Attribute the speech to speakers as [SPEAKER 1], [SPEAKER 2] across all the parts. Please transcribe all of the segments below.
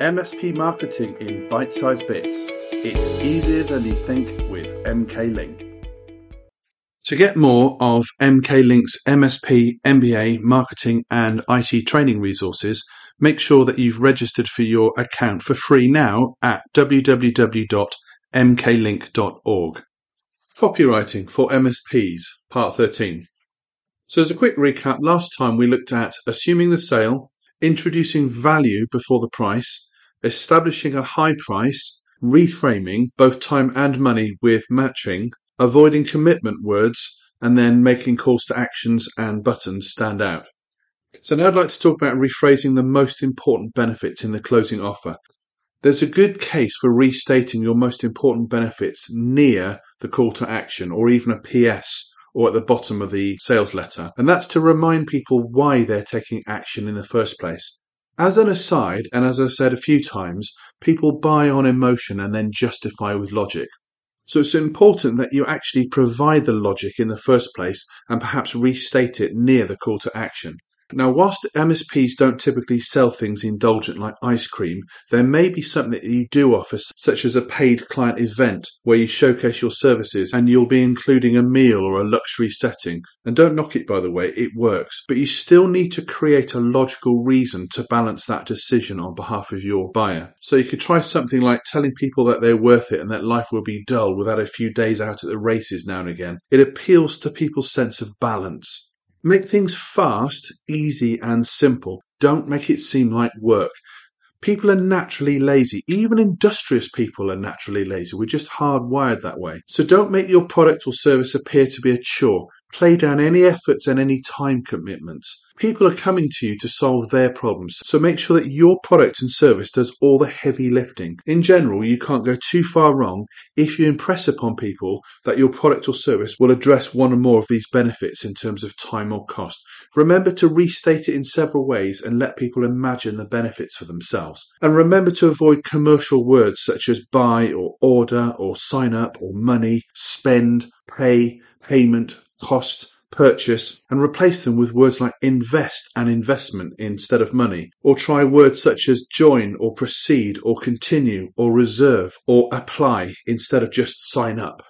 [SPEAKER 1] MSP marketing in bite sized bits. It's easier than you think with MK Link. To get more of MK Link's MSP, MBA, marketing, and IT training resources, make sure that you've registered for your account for free now at www.mklink.org. Copywriting for MSPs, Part 13. So, as a quick recap, last time we looked at assuming the sale, introducing value before the price, establishing a high price, reframing both time and money with matching, avoiding commitment words, and then making calls to actions and buttons stand out. So now I'd like to talk about rephrasing the most important benefits in the closing offer. There's a good case for restating your most important benefits near the call to action or even a PS or at the bottom of the sales letter. And that's to remind people why they're taking action in the first place. As an aside, and as I've said a few times, people buy on emotion and then justify with logic. So it's important that you actually provide the logic in the first place and perhaps restate it near the call to action. Now, whilst MSPs don't typically sell things indulgent like ice cream, there may be something that you do offer, such as a paid client event where you showcase your services and you'll be including a meal or a luxury setting. And don't knock it, by the way, it works. But you still need to create a logical reason to balance that decision on behalf of your buyer. So you could try something like telling people that they're worth it and that life will be dull without a few days out at the races now and again. It appeals to people's sense of balance. Make things fast, easy, and simple. Don't make it seem like work. People are naturally lazy. Even industrious people are naturally lazy. We're just hardwired that way. So don't make your product or service appear to be a chore. Play down any efforts and any time commitments. People are coming to you to solve their problems, so make sure that your product and service does all the heavy lifting. In general, you can't go too far wrong if you impress upon people that your product or service will address one or more of these benefits in terms of time or cost. Remember to restate it in several ways and let people imagine the benefits for themselves. And remember to avoid commercial words such as buy or order or sign up or money, spend, pay, payment, cost, purchase, and replace them with words like invest and investment instead of money. Or try words such as join or proceed or continue or reserve or apply instead of just sign up.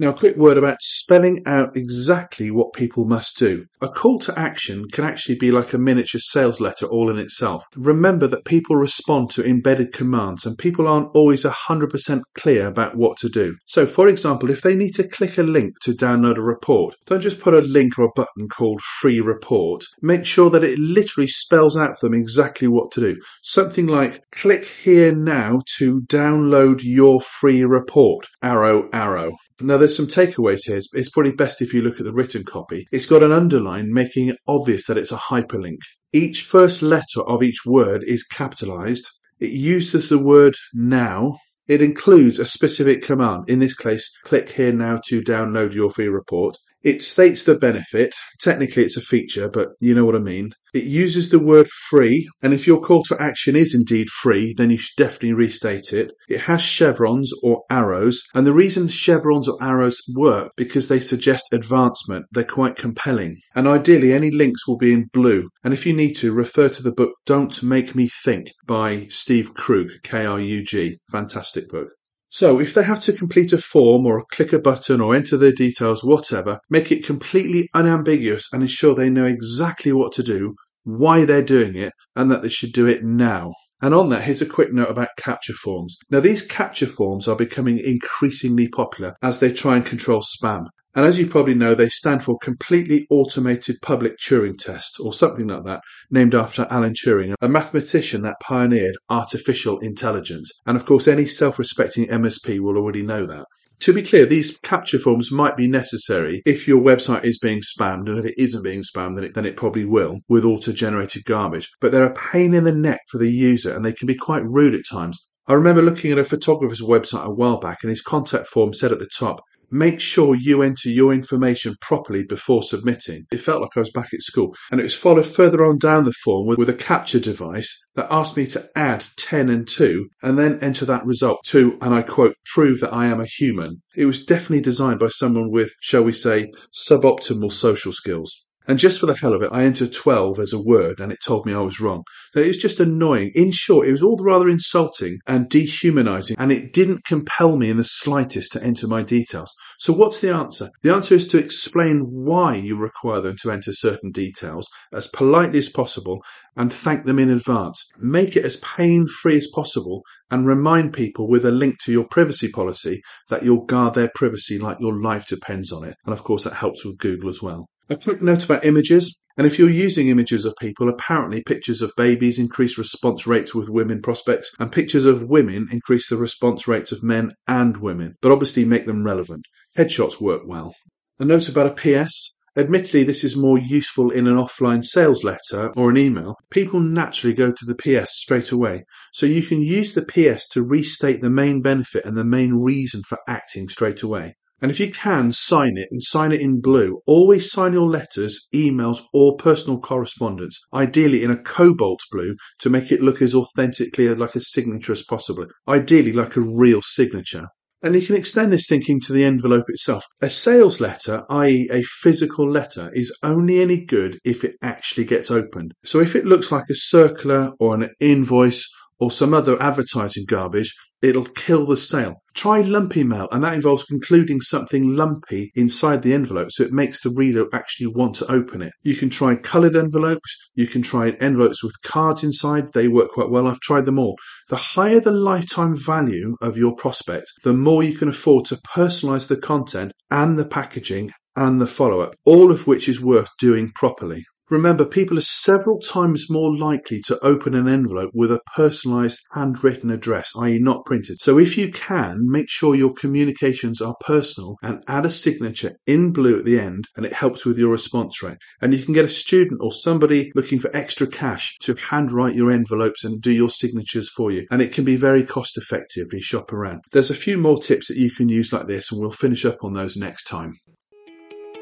[SPEAKER 1] Now, a quick word about spelling out exactly what people must do. A call to action can actually be like a miniature sales letter all in itself. Remember that people respond to embedded commands and people aren't always 100% clear about what to do. So, for example, if they need to click a link to download a report, don't just put a link or a button called free report. Make sure that it literally spells out for them exactly what to do. Something like click here now to download your free report. Arrow, arrow. Now, some takeaways here. It's probably best if you look at the written copy. It's got an underline making it obvious that it's a hyperlink. Each first letter of each word is capitalized. It uses the word now. It includes a specific command. In this case, click here now to download your free report. It states the benefit. Technically, it's a feature, but you know what I mean. It uses the word free, and if your call to action is indeed free, then you should definitely restate it. It has chevrons or arrows, and the reason chevrons or arrows work because they suggest advancement. They're quite compelling. And ideally, any links will be in blue. And if you need to, refer to the book Don't Make Me Think by Steve Krug, K R U G. Fantastic book. So if they have to complete a form or click a button or enter their details, whatever, make it completely unambiguous and ensure they know exactly what to do, why they're doing it, and that they should do it now. And on that, here's a quick note about CAPTCHA forms. Now, these CAPTCHA forms are becoming increasingly popular as they try and control spam. And as you probably know, they stand for Completely Automated Public Turing Test, or something like that, named after Alan Turing, a mathematician that pioneered artificial intelligence. And of course, any self respecting MSP will already know that. To be clear, these CAPTCHA forms might be necessary if your website is being spammed, and if it isn't being spammed, then it, then it probably will with auto generated garbage. But they're a pain in the neck for the user, and they can be quite rude at times. I remember looking at a photographer's website a while back, and his contact form said at the top, make sure you enter your information properly before submitting. It felt like I was back at school. And it was followed further on down the form with, with a CAPTCHA device that asked me to add 10 and 2 and then enter that result to, and I quote, prove that I am a human. It was definitely designed by someone with, shall we say, suboptimal social skills. And just for the hell of it, I entered 12 as a word and it told me I was wrong. So it was just annoying. In short, it was all rather insulting and dehumanizing and it didn't compel me in the slightest to enter my details. So what's the answer? The answer is to explain why you require them to enter certain details as politely as possible and thank them in advance. Make it as pain free as possible and remind people with a link to your privacy policy that you'll guard their privacy like your life depends on it. And of course, that helps with Google as well. A quick note about images. And if you're using images of people, apparently pictures of babies increase response rates with women prospects, and pictures of women increase the response rates of men and women, but obviously make them relevant. Headshots work well. A note about a PS. Admittedly, this is more useful in an offline sales letter or an email. People naturally go to the PS straight away. So you can use the PS to restate the main benefit and the main reason for acting straight away. And if you can, sign it and sign it in blue. Always sign your letters, emails, or personal correspondence, ideally in a cobalt blue to make it look as authentically like a signature as possible. Ideally, like a real signature. And you can extend this thinking to the envelope itself. A sales letter, i.e., a physical letter, is only any good if it actually gets opened. So if it looks like a circular or an invoice or some other advertising garbage, it'll kill the sale. Try lumpy mail, and that involves including something lumpy inside the envelope so it makes the reader actually want to open it. You can try coloured envelopes, you can try envelopes with cards inside, they work quite well. I've tried them all. The higher the lifetime value of your prospect, the more you can afford to personalise the content and the packaging and the follow up, all of which is worth doing properly. Remember, people are several times more likely to open an envelope with a personalised handwritten address, i.e., not printed. So, if you can, make sure your communications are personal and add a signature in blue at the end, and it helps with your response rate. And you can get a student or somebody looking for extra cash to handwrite your envelopes and do your signatures for you. And it can be very cost effective if you shop around. There's a few more tips that you can use like this, and we'll finish up on those next time.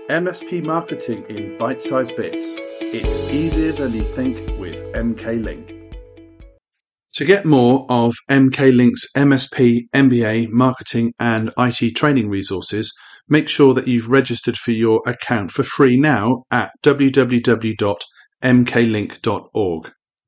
[SPEAKER 1] MSP marketing in bite sized bits. It's easier than you think with MK Link. To get more of MK Link's MSP, MBA, marketing, and IT training resources, make sure that you've registered for your account for free now at www.mklink.org.